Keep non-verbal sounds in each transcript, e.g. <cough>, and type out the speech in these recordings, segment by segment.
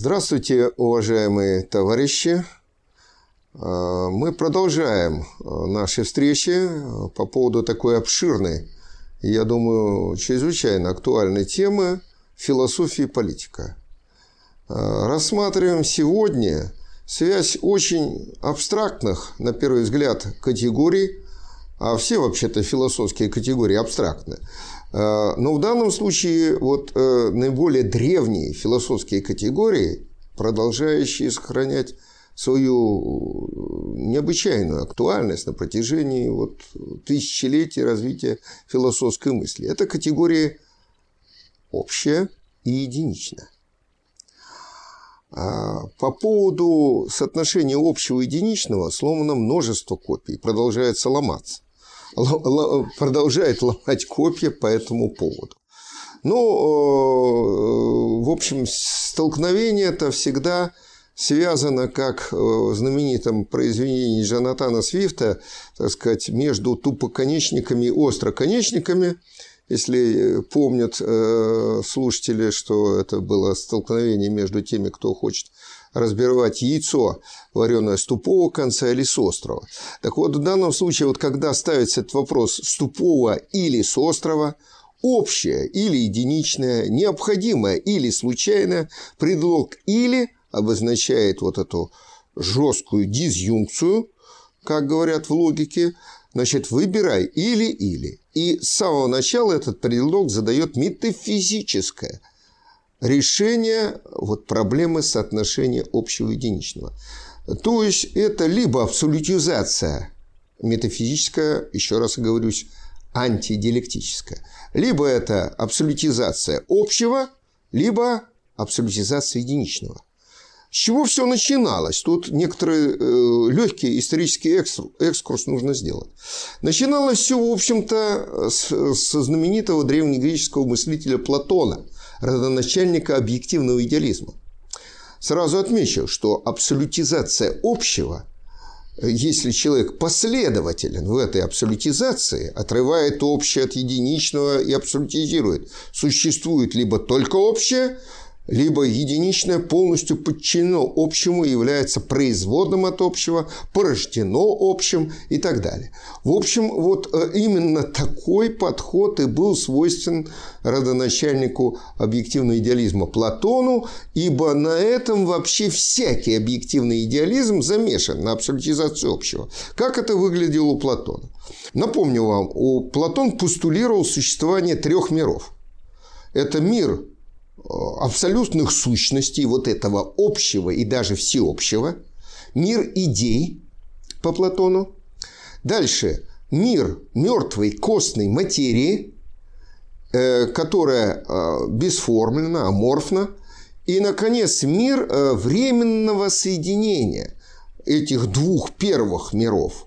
Здравствуйте, уважаемые товарищи! А, мы продолжаем а, наши встречи а, по поводу такой обширной, я думаю, чрезвычайно актуальной темы философии и политика. Рассматриваем сегодня связь очень абстрактных, на первый взгляд, категорий, а все вообще-то философские категории абстрактны. Но в данном случае вот э, наиболее древние философские категории, продолжающие сохранять свою э, необычайную актуальность на протяжении вот тысячелетий развития философской мысли. Это категория общая и единичная. А по поводу соотношения общего и единичного сломано множество копий, продолжается ломаться. Продолжает ломать копья по этому поводу. Ну, э, в общем, столкновение это всегда связано, как в знаменитом произведении Джонатана Свифта, так сказать, между тупоконечниками и остроконечниками. Если помнят э, слушатели, что это было столкновение между теми, кто хочет разбивать яйцо, вареное с тупого конца или с острова. Так вот, в данном случае, вот когда ставится этот вопрос с тупого или с острова, общее или единичное, необходимое или случайное, предлог «или» обозначает вот эту жесткую дизъюнкцию, как говорят в логике, значит, выбирай или-или. И с самого начала этот предлог задает метафизическое решение вот проблемы соотношения общего и единичного. То есть это либо абсолютизация метафизическая, еще раз оговорюсь, антидиалектическая, либо это абсолютизация общего, либо абсолютизация единичного. С чего все начиналось? Тут некоторый э, легкий исторический экскурс нужно сделать. Начиналось все, в общем-то, с, со знаменитого древнегреческого мыслителя Платона, родоначальника объективного идеализма. Сразу отмечу, что абсолютизация общего, если человек последователен в этой абсолютизации, отрывает общее от единичного и абсолютизирует, существует либо только общее, либо единичное полностью подчинено общему и является производным от общего, порождено общим и так далее. В общем, вот э, именно такой подход и был свойствен родоначальнику объективного идеализма Платону, ибо на этом вообще всякий объективный идеализм замешан на абсолютизацию общего. Как это выглядело у Платона? Напомню вам, у Платон постулировал существование трех миров. Это мир абсолютных сущностей, вот этого общего и даже всеобщего, мир идей по Платону, дальше. Мир мертвой костной материи, э, которая э, бесформенна, аморфна, и, наконец, мир э, временного соединения этих двух первых миров.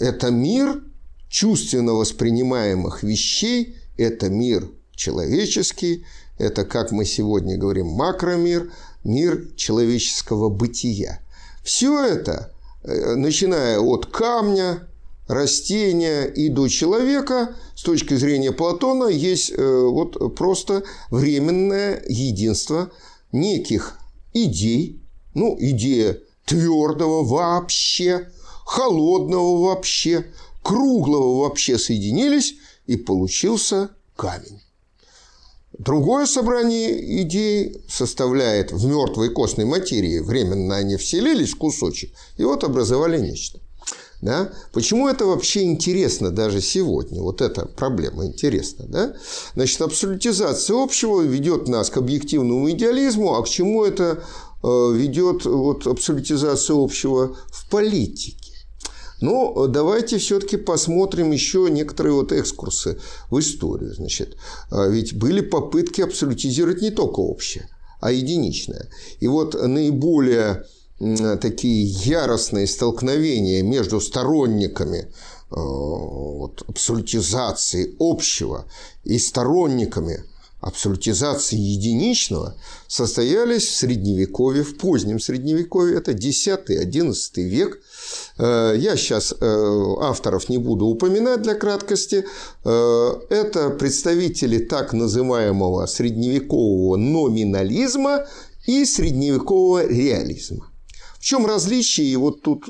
Это мир чувственно воспринимаемых вещей, это мир человеческий, это, как мы сегодня говорим, макромир, мир человеческого бытия. Все это, э, начиная от камня, растения и до человека, с точки зрения Платона, есть э, вот просто временное единство неких идей, ну, идея твердого вообще, холодного вообще, круглого вообще соединились, и получился камень. Другое собрание идей составляет в мертвой костной материи, временно они вселились в кусочек, и вот образовали нечто. Да? Почему это вообще интересно даже сегодня? Вот эта проблема интересна. Да? Значит, абсолютизация общего ведет нас к объективному идеализму, а к чему это э, ведет вот, абсолютизация общего в политике? Но давайте все-таки посмотрим еще некоторые вот экскурсы в историю. Значит, а ведь были попытки абсолютизировать не только общее, а единичное. И вот наиболее такие яростные столкновения между сторонниками а, вот, абсолютизации общего и сторонниками абсолютизации единичного состоялись в Средневековье, в позднем Средневековье, это 10-11 век. Э, я сейчас э, авторов не буду упоминать для краткости. Э, это представители так называемого средневекового номинализма и средневекового реализма. В чем различие, и вот тут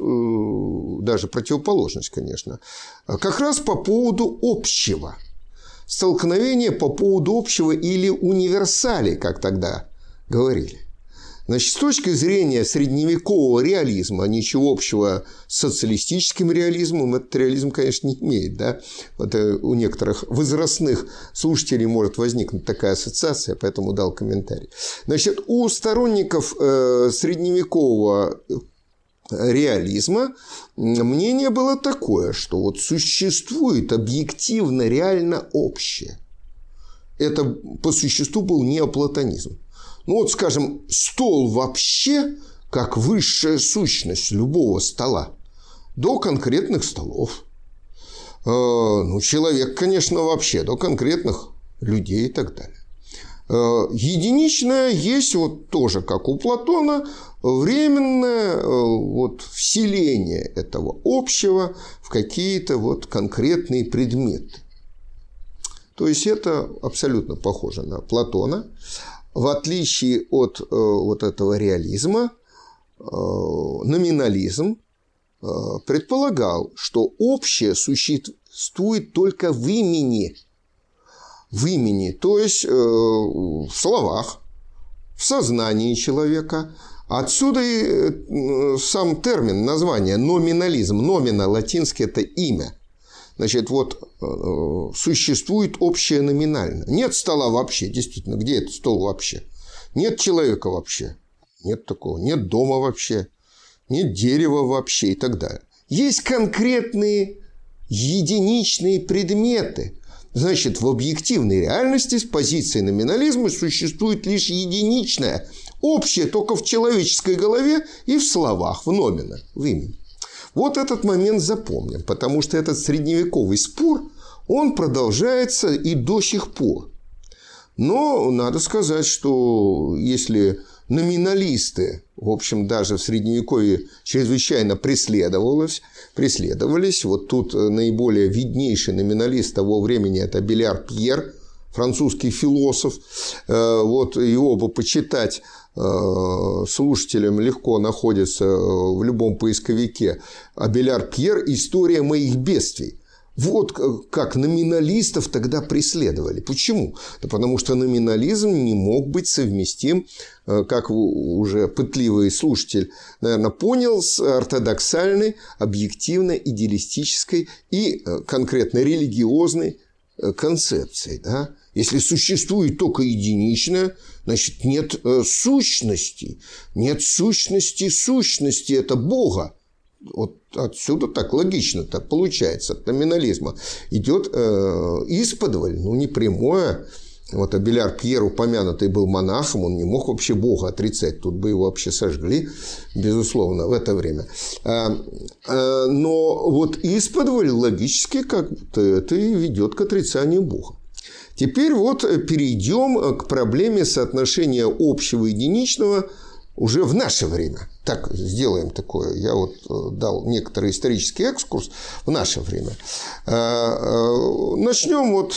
даже противоположность, конечно, как раз по поводу общего. Столкновение по поводу общего или универсали, как тогда говорили. Значит, с точки зрения средневекового реализма, ничего общего с социалистическим реализмом, этот реализм, конечно, не имеет. Да? Вот э, у некоторых возрастных слушателей может возникнуть такая ассоциация, поэтому дал комментарий. Значит, у сторонников э, средневекового реализма мнение было такое, что вот существует объективно реально общее. Это по существу был неоплатонизм. Ну вот, скажем, стол вообще как высшая сущность любого стола до конкретных столов. Э, ну, человек, конечно, вообще до конкретных людей и так далее. Э, единичное есть вот тоже, как у Платона, временное э, вот, вселение этого общего в какие-то вот конкретные предметы. То есть это абсолютно похоже на Платона в отличие от э, вот этого реализма, э, номинализм предполагал, что общее существует только в имени. В имени, то есть в словах, в сознании человека. Отсюда и сам термин, название номинализм. Номина латинский – это имя – Значит, вот э, существует общее номинально. Нет стола вообще, действительно, где этот стол вообще? Нет человека вообще. Нет такого. Нет дома вообще. Нет дерева вообще и так далее. Есть конкретные единичные предметы. Значит, в объективной реальности с позиции номинализма существует лишь единичное, общее только в человеческой голове и в словах, в номина, в имени. Вот этот момент запомним, потому что этот средневековый спор, он продолжается и до сих пор. Но надо сказать, что если номиналисты, в общем, даже в Средневековье чрезвычайно преследовалось, преследовались. Вот тут наиболее виднейший номиналист того времени – это Беляр Пьер, французский философ. Э, вот его бы почитать Э, слушателям легко находится э, в любом поисковике Абеляр Пьер «История моих бедствий». Вот как номиналистов тогда преследовали. Почему? Да потому что номинализм не мог быть совместим, как уже пытливый слушатель, наверное, понял, с ортодоксальной, объективно-идеалистической и конкретно религиозной концепцией. Да? Если существует только единичное, значит, нет э, сущности. Нет сущности сущности – это Бога. Вот отсюда так логично так получается, от номинализма. Идет э, исподволь, ну, не прямое. Вот Абеляр Пьер упомянутый был монахом, он не мог вообще Бога отрицать, тут бы его вообще сожгли, безусловно, в это время. А, а, но вот исподволь логически как-то это ведет к отрицанию Бога. Теперь вот э, перейдем э, к проблеме соотношения общего и единичного уже в наше время. Так, сделаем такое. Я вот э, дал некоторый исторический экскурс в наше время. Начнем вот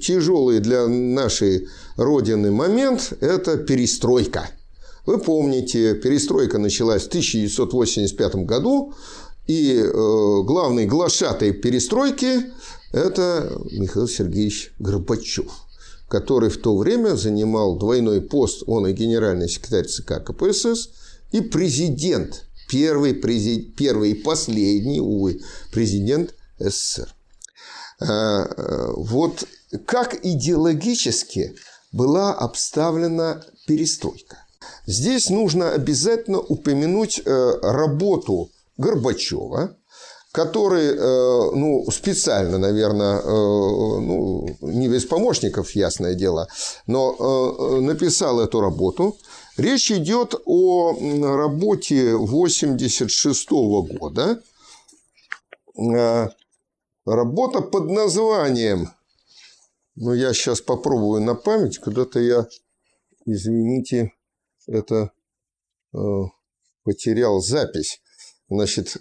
тяжелый для нашей Родины момент – это перестройка. Вы помните, перестройка началась в 1985 году, и главный глашатай перестройки это Михаил Сергеевич Горбачев, который в то время занимал двойной пост, он и генеральный секретарь ЦК КПСС, и президент, первый, президент, первый и последний, увы, президент СССР. А, а, вот как идеологически была обставлена перестройка. Здесь нужно обязательно упомянуть э, работу Горбачева, который, э, ну, специально, наверное, э, ну, не без помощников, ясное дело, но э, написал эту работу. Речь идет о работе 86 года. Работа под названием, ну, я сейчас попробую на память, куда-то я, извините, это потерял запись. Значит,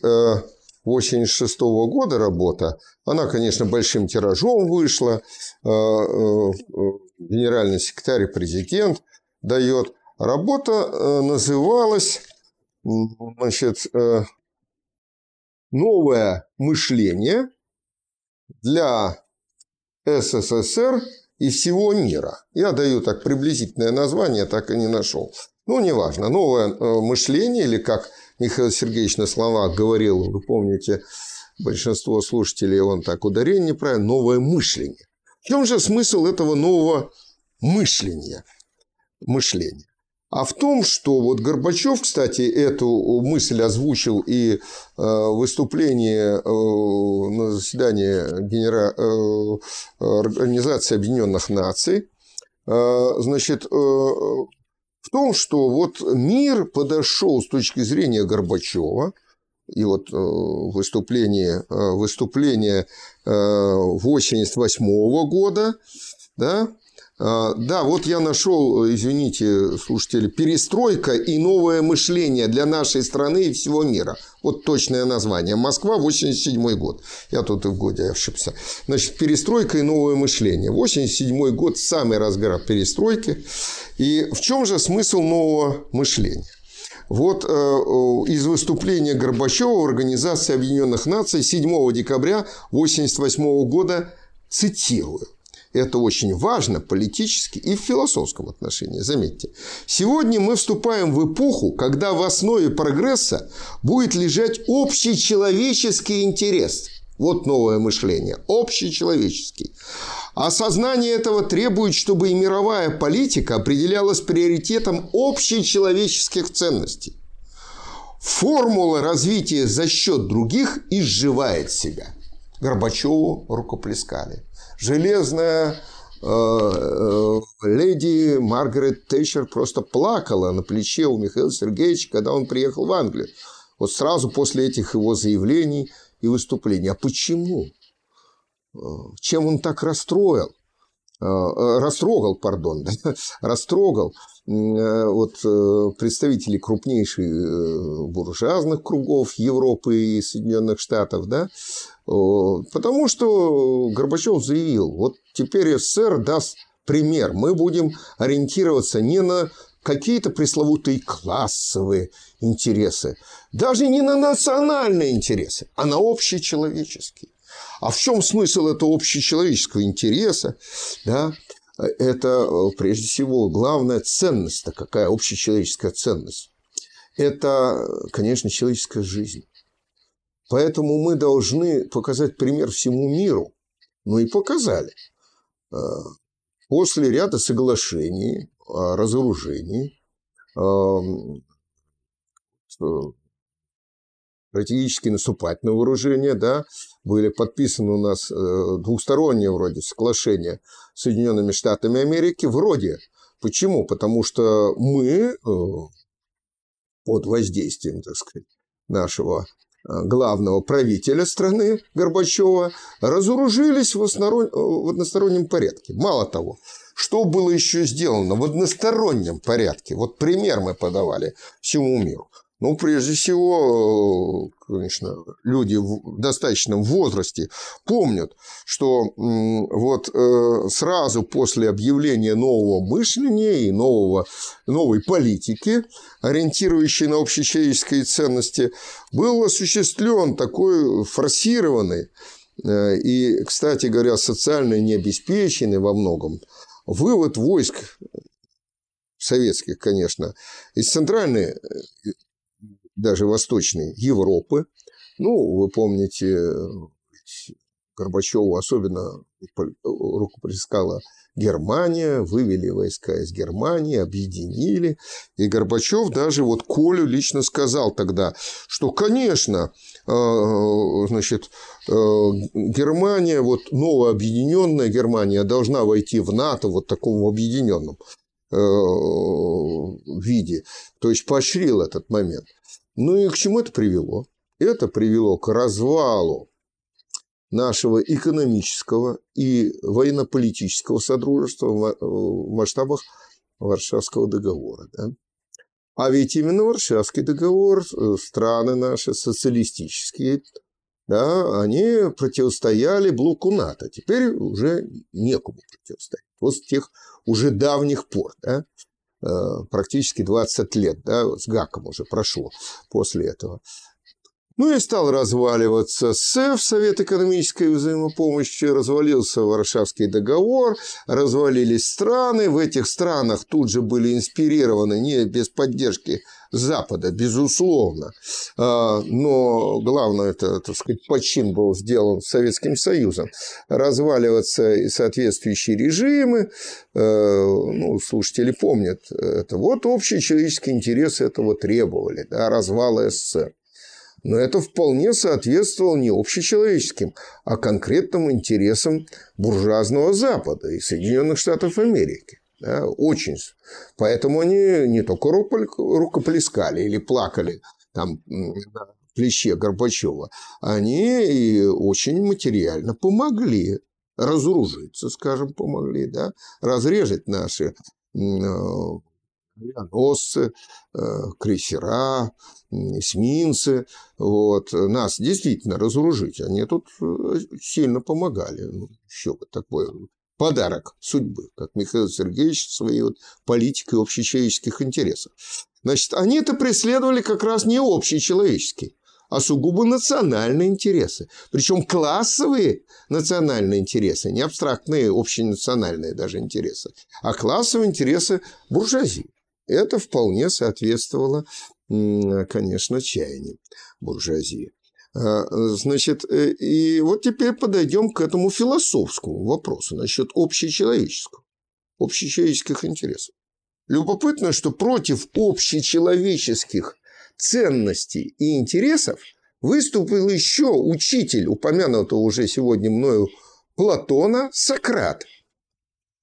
1986 года работа. Она, конечно, большим тиражом вышла. Э, э, генеральный секретарь президент дает. Работа называлась значит, «Новое мышление для СССР и всего мира». Я даю так приблизительное название, так и не нашел. Ну, неважно. Новое мышление, или как Михаил Сергеевич на словах говорил, вы помните, большинство слушателей, он так ударение неправильно, новое мышление. В чем же смысл этого нового мышления? Мышления. А в том, что вот Горбачев, кстати, эту мысль озвучил и э, выступление э, на заседании Генера... Э, Организации Объединенных Наций, значит, в том, что вот мир подошел с точки зрения Горбачева, и вот выступление, выступление 88 года, да, да, вот я нашел, извините, слушатели, перестройка и новое мышление для нашей страны и всего мира. Вот точное название. Москва, 87 год. Я тут и в годе ошибся. Значит, перестройка и новое мышление. 87 год – самый разгар перестройки. И в чем же смысл нового мышления? Вот э, из выступления Горбачева в Организации Объединенных Наций 7 декабря 1988 года цитирую. Это очень важно политически и в философском отношении, заметьте. Сегодня мы вступаем в эпоху, когда в основе прогресса будет лежать общечеловеческий интерес. Вот новое мышление. Общечеловеческий. Осознание этого требует, чтобы и мировая политика определялась приоритетом общечеловеческих ценностей. Формула развития за счет других изживает себя. Горбачеву рукоплескали железная э, э, леди Маргарет Тэтчер просто плакала на плече у Михаила Сергеевича, когда он приехал в Англию. Вот сразу после этих его заявлений и выступлений. А почему? Э, чем он так расстроил? растрогал, пардон, <laughs> да, растрогал вот представителей крупнейших буржуазных кругов Европы и Соединенных Штатов, да, Потому что Горбачев заявил, вот теперь СССР даст пример. Мы будем ориентироваться не на какие-то пресловутые классовые интересы, даже не на национальные интересы, а на общечеловеческие. А в чем смысл этого общечеловеческого интереса? Да? Это, прежде всего, главная ценность-то, какая общечеловеческая ценность. Это, конечно, человеческая жизнь. Поэтому мы должны показать пример всему миру. Ну и показали. А, после ряда соглашений о разоружении, а, стратегически наступательное вооружение, да, были подписаны у нас э, двусторонние вроде соглашения с Соединенными Штатами Америки, вроде. Почему? Потому что мы э, под воздействием, так сказать, нашего главного правителя страны Горбачева разоружились в, в одностороннем порядке. Мало того, что было еще сделано в одностороннем порядке? Вот пример мы подавали всему миру. Ну, прежде всего, конечно, люди в достаточном возрасте помнят, что вот э, сразу после объявления нового мышления и нового, новой политики, ориентирующей на общечеловеческие ценности, был осуществлен такой форсированный э, и, кстати говоря, социально необеспеченный во многом вывод войск советских, конечно, из центральной даже Восточной Европы. Ну, вы помните, Горбачеву особенно рукоплескала Германия, вывели войска из Германии, объединили. И Горбачев даже вот Колю лично сказал тогда, что, конечно, э, значит, э, Германия, вот новая объединенная Германия должна войти в НАТО вот таком объединенном э, виде. То есть поощрил этот момент. Ну и к чему это привело? Это привело к развалу нашего экономического и военно-политического содружества в масштабах Варшавского договора. Да? А ведь именно Варшавский договор, э, страны наши социалистические, да, они противостояли блоку НАТО. Теперь уже некому противостоять. Вот с тех уже давних пор. Да? Практически 20 лет, да, с ГАКом уже прошло после этого. Ну и стал разваливаться СЭФ, Совет экономической взаимопомощи, развалился Варшавский договор, развалились страны. В этих странах тут же были инспирированы, не без поддержки Запада, безусловно. А, но главное, это, так сказать, почин был сделан Советским Союзом. Разваливаться соответствующие режимы, э, ну, слушатели помнят это. Вот общие человеческие интересы этого требовали, да, развала СССР. Но это вполне соответствовало не общечеловеческим, а конкретным интересам буржуазного Запада и Соединенных Штатов Америки. Да, очень. Поэтому они не только рукоплескали или плакали там на плече Горбачева, они и очень материально помогли разоружиться, скажем, помогли, да, разрезать наши э, авианосцы, э, крейсера, эсминцы. Вот. Нас действительно разоружить. Они тут э, сильно помогали. Ну, еще бы такой подарок судьбы, как Михаил Сергеевич своей вот политикой общечеловеческих интересов. Значит, они это преследовали как раз не общечеловеческие, а сугубо национальные интересы. Причем классовые национальные интересы, не абстрактные общенациональные даже интересы, а классовые интересы буржуазии. Это вполне соответствовало, конечно, чаяниям буржуазии. А, значит, э, и вот теперь подойдем к этому философскому вопросу насчет общечеловеческого, общечеловеческих интересов. Любопытно, что против общечеловеческих ценностей и интересов выступил еще учитель, упомянутого уже сегодня мною Платона, Сократ –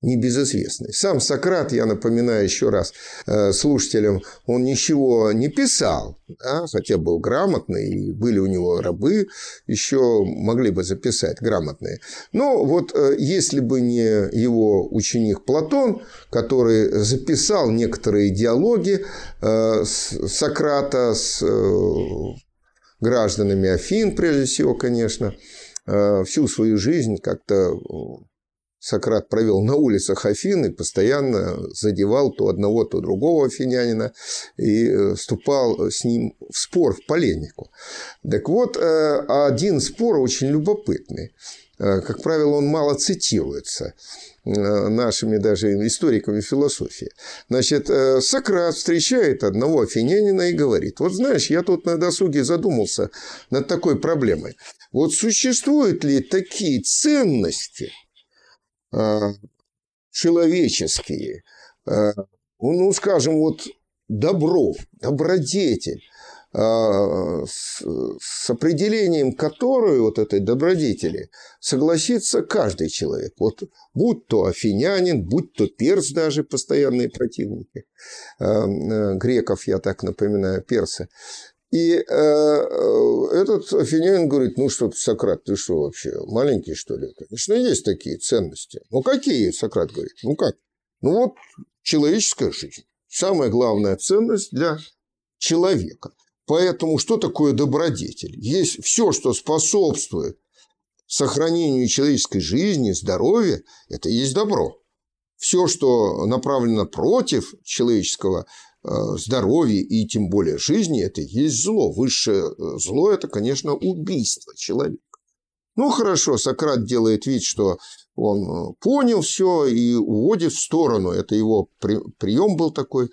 небезызвестный. Сам Сократ, я напоминаю еще раз э, слушателям, он ничего не писал, да, хотя был грамотный, и были у него рабы, еще могли бы записать грамотные. Но вот э, если бы не его ученик Платон, который записал некоторые диалоги э, Сократа с гражданами Афин, прежде всего, конечно, всю свою жизнь как-то Сократ провел на улицах Афины, постоянно задевал то одного, то другого афинянина и э, вступал с ним в спор, в полемику. Так вот, э, один спор очень любопытный. Э, как правило, он мало цитируется нашими даже историками философии. Значит, Сократ встречает одного афинянина и говорит, вот знаешь, я тут на досуге задумался над такой проблемой. Вот существуют ли такие ценности – человеческие, э, ну, скажем, вот добро, добродетель, э, с определением которой вот этой добродетели согласится каждый человек. Вот будь то афинянин, будь то перс даже, постоянные противники греков, я так напоминаю, персы. И э, э, этот афинянин говорит, ну что Сократ, ты что вообще, маленький что ли? Конечно, есть такие ценности. Ну какие, Сократ говорит, ну как? Ну вот человеческая жизнь. Самая главная ценность для человека. Поэтому что такое добродетель? Есть все, что способствует сохранению человеческой жизни, здоровья, это и есть добро. Все, что направлено против человеческого здоровья и тем более жизни – это и есть зло. Высшее э, зло – это, конечно, убийство человека. Ну, хорошо, Сократ делает вид, что он э, понял все и уводит в сторону. Это его прием был такой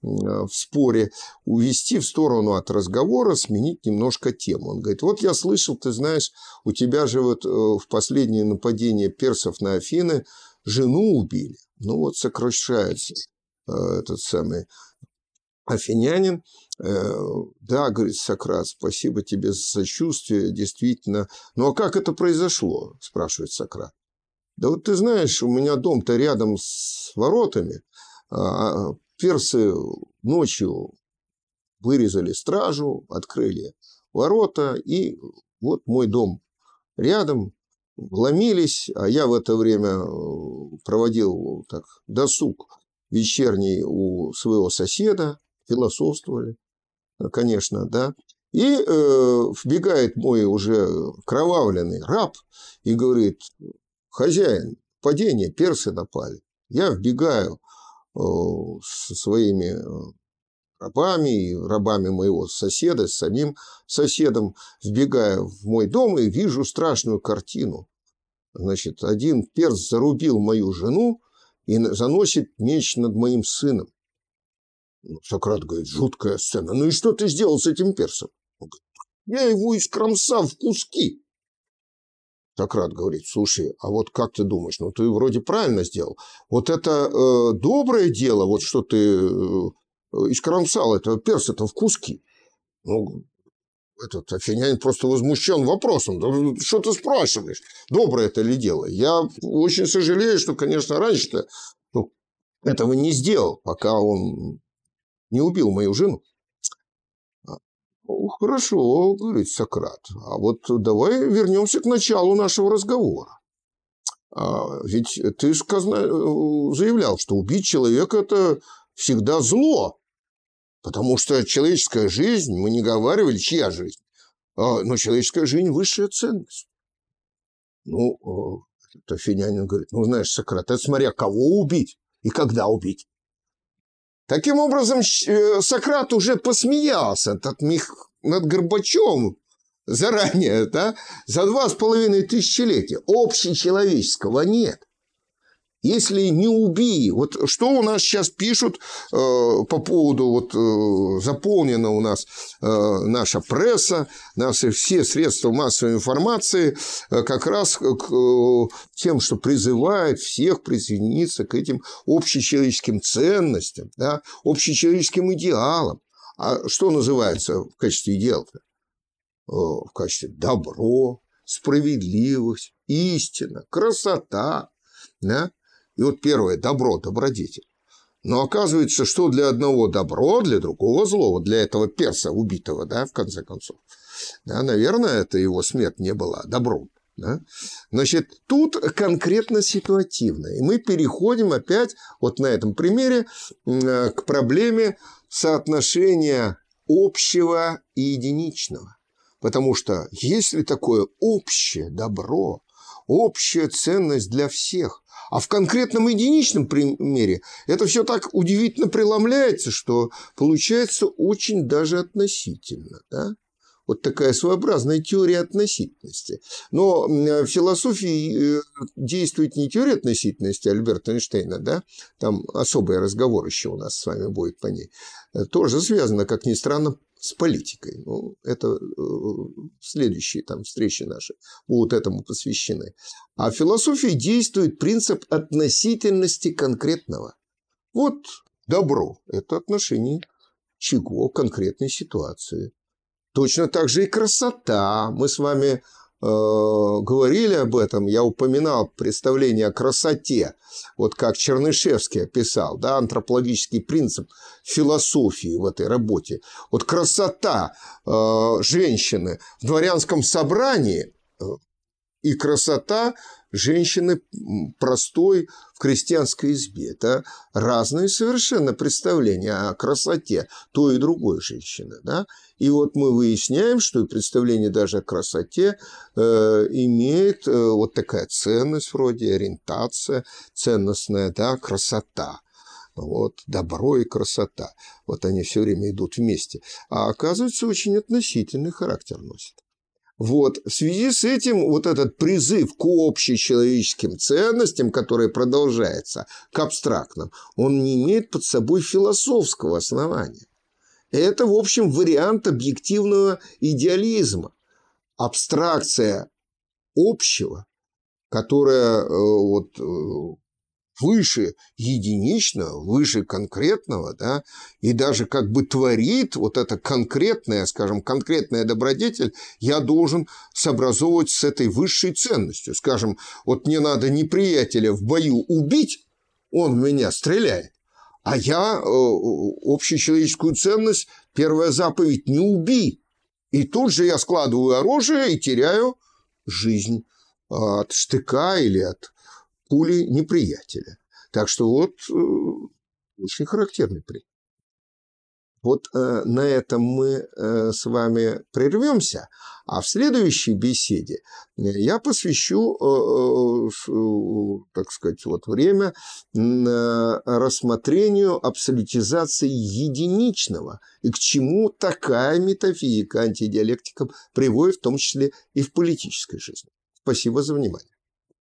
в споре. Увести в сторону от разговора, сменить немножко тему. Он говорит, вот я слышал, ты знаешь, у тебя же вот в последнее нападение персов на Афины жену убили. Ну, вот сокращается этот самый Афинянин, э, да, говорит Сократ, спасибо тебе за сочувствие, действительно. Ну а как это произошло, спрашивает Сократ. Да вот ты знаешь, у меня дом-то рядом с воротами, а, персы ночью вырезали стражу, открыли ворота, и вот мой дом рядом, вломились, а я в это время э, проводил так досуг вечерний у своего соседа, философствовали, конечно, да. И э, вбегает мой уже кровавленный раб и говорит, хозяин, падение, персы напали. Я вбегаю, со своими рабами и рабами моего соседа, с самим соседом, вбегаю в мой дом и вижу страшную картину. Значит, один перс зарубил мою жену и заносит меч над моим сыном. Ну, Сократ говорит, жуткая сцена. Ну и что ты сделал с этим персом? Он говорит, я его искромсал в куски. Сократ говорит, слушай, а вот как ты думаешь, ну ты вроде правильно сделал. Вот это э, доброе дело, вот что ты э, искромсал это перс это в куски. Ну, этот афинянин просто возмущен вопросом. Да что ты спрашиваешь? Доброе это ли дело? Я очень сожалею, что, конечно, раньше-то ну, этого не сделал, пока он не убил мою жену. Ну, хорошо, говорит Сократ. А вот давай вернемся к началу нашего разговора. А ведь ты сказано, заявлял, что убить человека – это всегда зло. Потому что человеческая жизнь, мы не говорили, чья жизнь, а, но человеческая жизнь – высшая ценность. Ну, это Финянин говорит, ну, знаешь, Сократ, это смотря кого убить и когда убить. Таким образом, э, Сократ уже посмеялся над, Мих... над Горбачевым заранее, да, за два с половиной тысячелетия. Общечеловеческого нет. Если не убей, вот что у нас сейчас пишут э, по поводу, вот э, заполнена у нас э, наша пресса, наши все средства массовой информации э, как раз к э, тем, что призывает всех присоединиться к этим общечеловеческим ценностям, да, общечеловеческим идеалам. А что называется в качестве идеала-то? Э, в качестве добро, справедливость, истина, красота, да? И вот первое – добро, добродетель. Но оказывается, что для одного добро, для другого зло. для этого перса убитого, да, в конце концов. Да, наверное, это его смерть не была добром. Да? Значит, тут конкретно ситуативно. И мы переходим опять вот на этом примере к проблеме соотношения общего и единичного. Потому что если такое общее добро, общая ценность для всех, а в конкретном единичном примере это все так удивительно преломляется, что получается очень даже относительно. Да? Вот такая своеобразная теория относительности. Но в философии э, действует не теория относительности Альберта Эйнштейна, да? там особый разговор еще у нас с вами будет по ней. Э, тоже связано, как ни странно, с политикой. Ну, это э, следующие там встречи наши будут этому посвящены. А в философии действует принцип относительности конкретного. Вот добро – это отношение чего конкретной ситуации. Точно так же и красота. Мы с вами Э, говорили об этом, я упоминал представление о красоте, вот как Чернышевский описал, да, антропологический принцип философии в этой работе. Вот красота э, женщины в дворянском собрании э, и красота женщины простой в крестьянской избе. Это разные совершенно представления о красоте той и другой женщины. Да? И вот мы выясняем, что и представление даже о красоте э, имеет э, вот такая ценность вроде ориентация, ценностная да, красота. Вот, добро и красота. Вот они все время идут вместе. А оказывается, очень относительный характер носит. Вот. В связи с этим вот этот призыв к общечеловеческим ценностям, который продолжается, к абстрактным, он не имеет под собой философского основания. Это, в общем, вариант объективного идеализма. Абстракция общего, которая э, вот, э, выше единичного, выше конкретного, да, и даже как бы творит вот это конкретное, скажем, конкретная добродетель, я должен сообразовывать с этой высшей ценностью. Скажем, вот мне надо неприятеля в бою убить, он меня стреляет, а я э, общечеловеческую ценность, первая заповедь «не убий». И тут же я складываю оружие и теряю жизнь от штыка или от пули неприятеля. Так что вот э, очень характерный пример. Вот э, на этом мы э, с вами прервемся, а в следующей беседе я посвящу, э, э, так сказать, вот время рассмотрению абсолютизации единичного и к чему такая метафизика антидиалектика приводит, в том числе и в политической жизни. Спасибо за внимание.